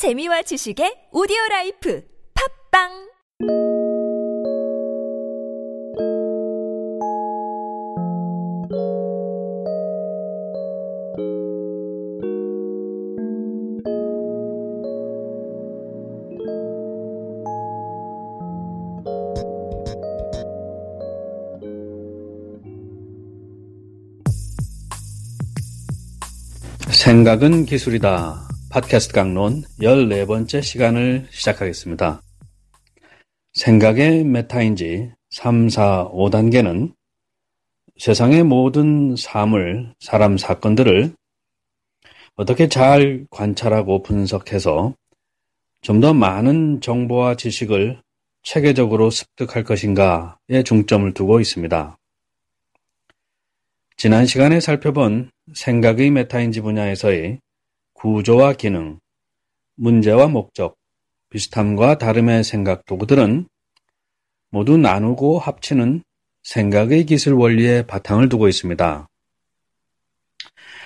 재미와 지식의 오디오 라이프 팝빵 생각은 기술이다. 팟캐스트 강론 14번째 시간을 시작하겠습니다. 생각의 메타인지 3, 4, 5단계는 세상의 모든 사물, 사람, 사건들을 어떻게 잘 관찰하고 분석해서 좀 더 많은 정보와 지식을 체계적으로 습득할 것인가에 중점을 두고 있습니다. 지난 시간에 살펴본 생각의 메타인지 분야에서의 구조와 기능, 문제와 목적, 비슷함과 다름의 생각 도구들은 모두 나누고 합치는 생각의 기술 원리에 바탕을 두고 있습니다.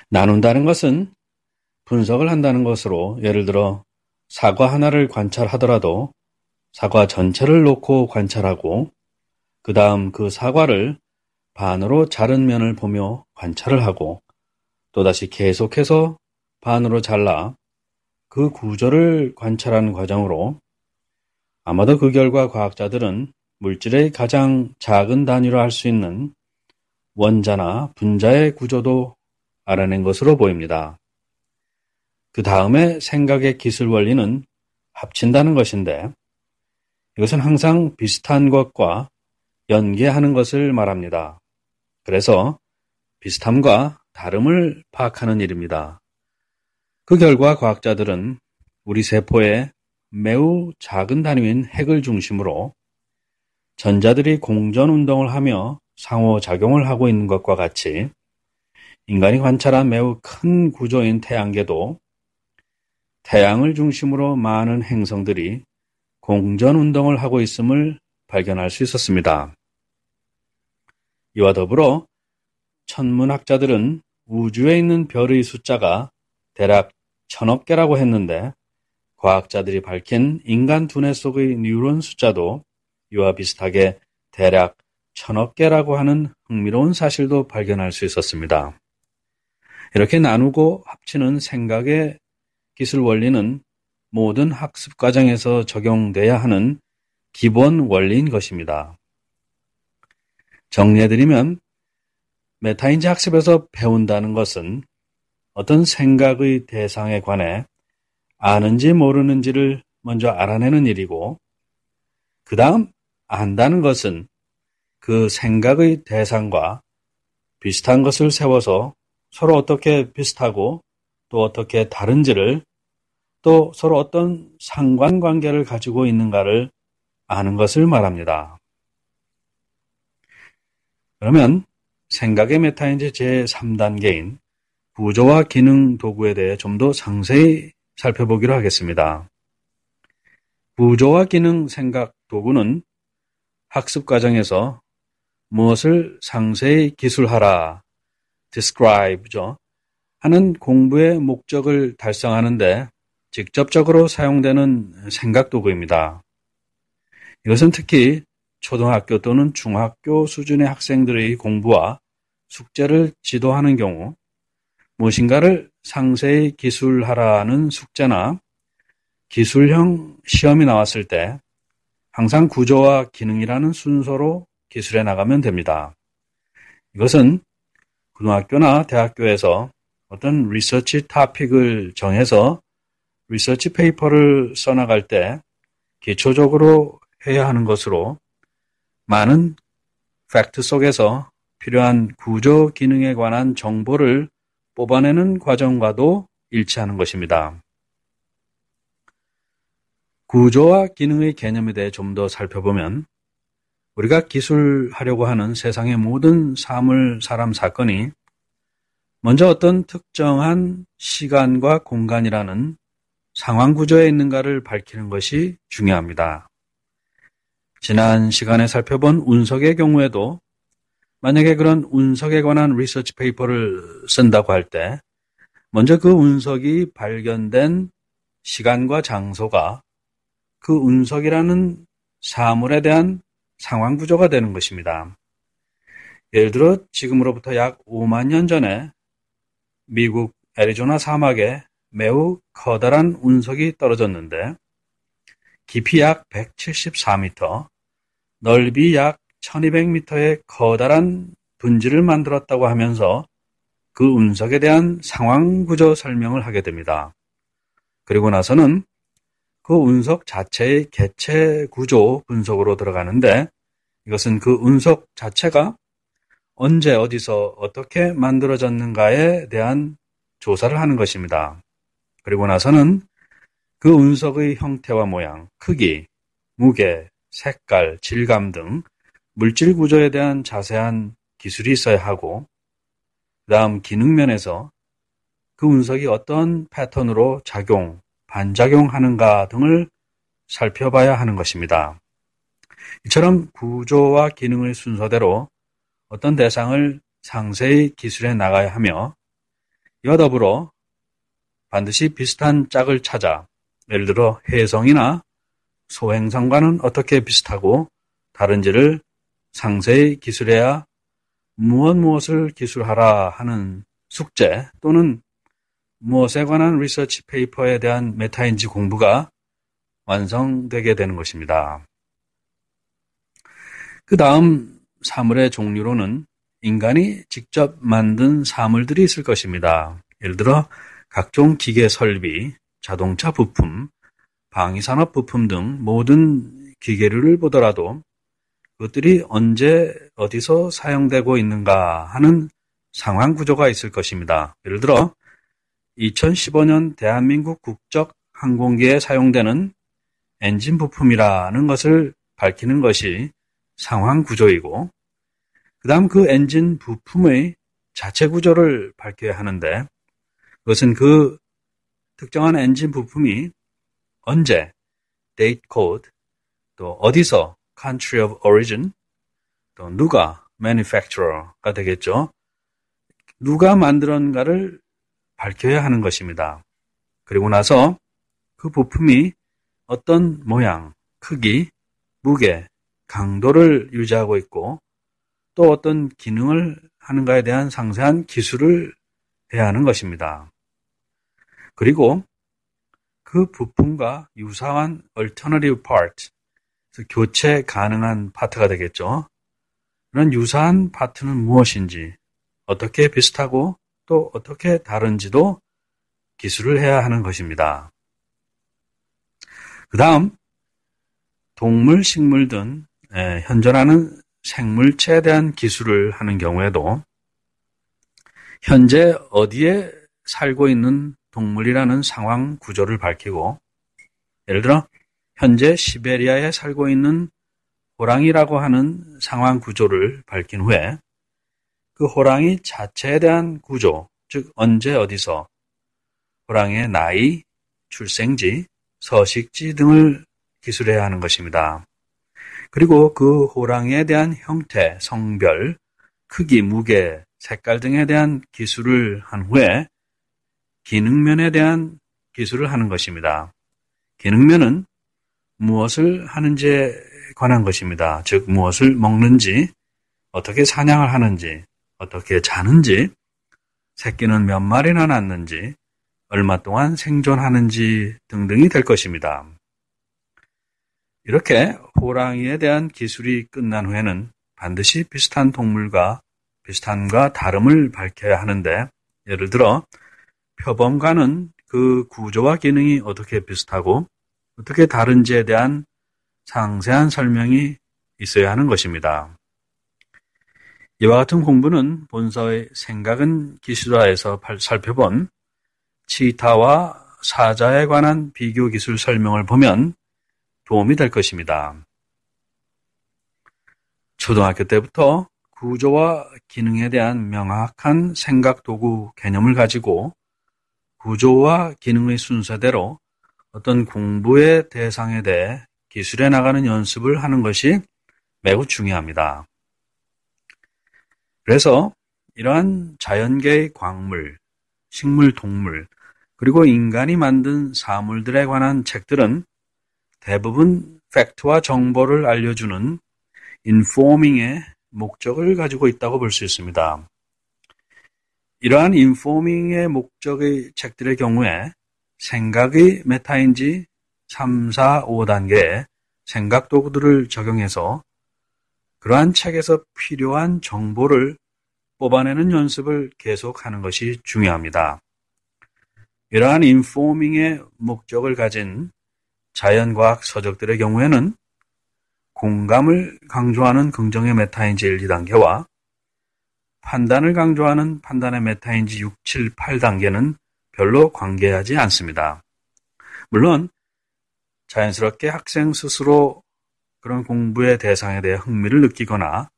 나눈다는 것은 분석을 한다는 것으로 예를 들어 사과 하나를 관찰하더라도 사과 전체를 놓고 관찰하고 그 다음 그 사과를 반으로 자른 면을 보며 관찰을 하고 또다시 계속해서 반으로 잘라 그 구조를 관찰하는 과정으로 아마도 그 결과 과학자들은 물질의 가장 작은 단위로 할 수 있는 원자나 분자의 구조도 알아낸 것으로 보입니다. 그 다음에 생각의 기술 원리는 합친다는 것인데 이것은 항상 비슷한 것과 연계하는 것을 말합니다. 그래서 비슷함과 다름을 파악하는 일입니다. 그 결과 과학자들은 우리 세포의 매우 작은 단위인 핵을 중심으로 전자들이 공전 운동을 하며 상호작용을 하고 있는 것과 같이 인간이 관찰한 매우 큰 구조인 태양계도 태양을 중심으로 많은 행성들이 공전 운동을 하고 있음을 발견할 수 있었습니다. 이와 더불어 천문학자들은 우주에 있는 별의 숫자가 대략 천억 개라고 했는데 과학자들이 밝힌 인간 두뇌 속의 뉴런 숫자도 이와 비슷하게 대략 천억 개라고 하는 흥미로운 사실도 발견할 수 있었습니다. 이렇게 나누고 합치는 생각의 기술 원리는 모든 학습 과정에서 적용돼야 하는 기본 원리인 것입니다. 정리해드리면 메타인지 학습에서 배운다는 것은 어떤 생각의 대상에 관해 아는지 모르는지를 먼저 알아내는 일이고, 그 다음 안다는 것은 그 생각의 대상과 비슷한 것을 세워서 서로 어떻게 비슷하고 또 어떻게 다른지를 또 서로 어떤 상관관계를 가지고 있는가를 아는 것을 말합니다. 그러면 생각의 메타인지 제3단계인 구조와 기능 도구에 대해 좀 더 상세히 살펴보기로 하겠습니다. 구조와 기능 생각 도구는 학습 과정에서 무엇을 상세히 기술하라, describe죠. 하는 공부의 목적을 달성하는데 직접적으로 사용되는 생각 도구입니다. 이것은 특히 초등학교 또는 중학교 수준의 학생들의 공부와 숙제를 지도하는 경우 무엇인가를 상세히 기술하라는 숙제나 기술형 시험이 나왔을 때 항상 구조와 기능이라는 순서로 기술해 나가면 됩니다. 이것은 고등학교나 대학교에서 어떤 research topic을 정해서 research paper를 써나갈 때 기초적으로 해야 하는 것으로 많은 팩트 속에서 필요한 구조 기능에 관한 정보를 뽑아내는 과정과도 일치하는 것입니다. 구조와 기능의 개념에 대해 좀 더 살펴보면 우리가 기술하려고 하는 세상의 모든 사물, 사람, 사건이 먼저 어떤 특정한 시간과 공간이라는 상황 구조에 있는가를 밝히는 것이 중요합니다. 지난 시간에 살펴본 운석의 경우에도 만약에 그런 운석에 관한 research paper를 쓴다고 할 때, 먼저 그 운석이 발견된 시간과 장소가 그 운석이라는 사물에 대한 상황 구조가 되는 것입니다. 예를 들어 지금으로부터 약 5만 년 전에 미국 애리조나 사막에 매우 커다란 운석이 떨어졌는데 깊이 약 174m, 넓이 약 1200m의 커다란 분지를 만들었다고 하면서 그 운석에 대한 상황 구조 설명을 하게 됩니다. 그리고 나서는 그 운석 자체의 개체 구조 분석으로 들어가는데 이것은 그 운석 자체가 언제 어디서 어떻게 만들어졌는가에 대한 조사를 하는 것입니다. 그리고 나서는 그 운석의 형태와 모양, 크기, 무게, 색깔, 질감 등 물질 구조에 대한 자세한 기술이 있어야 하고, 그 다음 기능 면에서 그 운석이 어떤 패턴으로 작용, 반작용하는가 등을 살펴봐야 하는 것입니다. 이처럼 구조와 기능의 순서대로 어떤 대상을 상세히 기술해 나가야 하며 이와 더불어 반드시 비슷한 짝을 찾아 예를 들어 혜성이나 소행성과는 어떻게 비슷하고 다른지를 상세히 기술해야 무엇 무엇을 기술하라 하는 숙제 또는 무엇에 관한 리서치 페이퍼에 대한 메타인지 공부가 완성되게 되는 것입니다. 그 다음 사물의 종류로는 인간이 직접 만든 사물들이 있을 것입니다. 예를 들어 각종 기계 설비, 자동차 부품, 방위산업 부품 등 모든 기계류를 보더라도 그것들이 언제 어디서 사용되고 있는가 하는 상황 구조가 있을 것입니다. 예를 들어 2015년 대한민국 국적 항공기에 사용되는 엔진 부품이라는 것을 밝히는 것이 상황 구조이고 그 다음 그 엔진 부품의 자체 구조를 밝혀야 하는데 그것은 그 특정한 엔진 부품이 언제, date code, 또 어디서, country of origin, 또 누가, manufacturer가 되겠죠. 누가 만들었는가를 밝혀야 하는 것입니다. 그리고 나서 그 부품이 어떤 모양, 크기, 무게, 강도를 유지하고 있고 또 어떤 기능을 하는가에 대한 상세한 기술을 해야 하는 것입니다. 그리고 그 부품과 유사한 alternative part, 교체 가능한 파트가 되겠죠. 그런 유사한 파트는 무엇인지, 어떻게 비슷하고 또 어떻게 다른지도 기술을 해야 하는 것입니다. 그 다음, 동물, 식물 등 현존하는 생물체에 대한 기술을 하는 경우에도 현재 어디에 살고 있는 동물이라는 상황 구조를 밝히고 예를 들어 현재 시베리아에 살고 있는 호랑이라고 하는 상황 구조를 밝힌 후에 그 호랑이 자체에 대한 구조, 즉 언제 어디서 호랑이의 나이, 출생지, 서식지 등을 기술해야 하는 것입니다. 그리고 그 호랑이에 대한 형태, 성별, 크기, 무게, 색깔 등에 대한 기술을 한 후에 기능면에 대한 기술을 하는 것입니다. 기능면은 무엇을 하는지에 관한 것입니다. 즉, 무엇을 먹는지, 어떻게 사냥을 하는지, 어떻게 자는지, 새끼는 몇 마리나 낳는지, 얼마 동안 생존하는지 등등이 될 것입니다. 이렇게 호랑이에 대한 기술이 끝난 후에는 반드시 비슷한 동물과 비슷함과 다름을 밝혀야 하는데, 예를 들어, 표범과는 그 구조와 기능이 어떻게 비슷하고 어떻게 다른지에 대한 상세한 설명이 있어야 하는 것입니다. 이와 같은 공부는 본서의 생각은 기술화에서 살펴본 치타와 사자에 관한 비교 기술 설명을 보면 도움이 될 것입니다. 초등학교 때부터 구조와 기능에 대한 명확한 생각 도구 개념을 가지고 구조와 기능의 순서대로 어떤 공부의 대상에 대해 기술해 나가는 연습을 하는 것이 매우 중요합니다. 그래서 이러한 자연계의 광물, 식물, 동물, 그리고 인간이 만든 사물들에 관한 책들은 대부분 팩트와 정보를 알려주는 인포밍의 목적을 가지고 있다고 볼 수 있습니다. 이러한 인포밍의 목적의 책들의 경우에 생각의 메타인지 3, 4, 5단계의 생각 도구들을 적용해서 그러한 책에서 필요한 정보를 뽑아내는 연습을 계속하는 것이 중요합니다. 이러한 인포밍의 목적을 가진 자연과학 서적들의 경우에는 공감을 강조하는 긍정의 메타인지 1, 2단계와 판단을 강조하는 판단의 메타인지 6, 7, 8단계는 별로 관계하지 않습니다. 물론 자연스럽게 학생 스스로 그런 공부의 대상에 대해 흥미를 느끼거나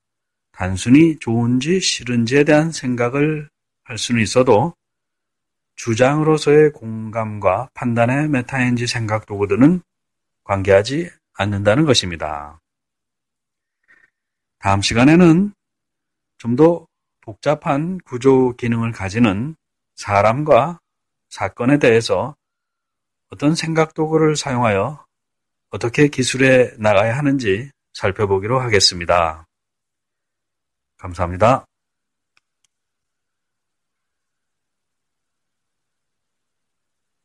단순히 좋은지 싫은지에 대한 생각을 할 수는 있어도 주장으로서의 공감과 판단의 메타인지 생각 도구들은 관계하지 않는다는 것입니다. 다음 시간에는 좀 더 복잡한 구조 기능을 가지는 사람과 사건에 대해서 어떤 생각 도구를 사용하여 어떻게 기술에 나가야 하는지 살펴보기로 하겠습니다. 감사합니다.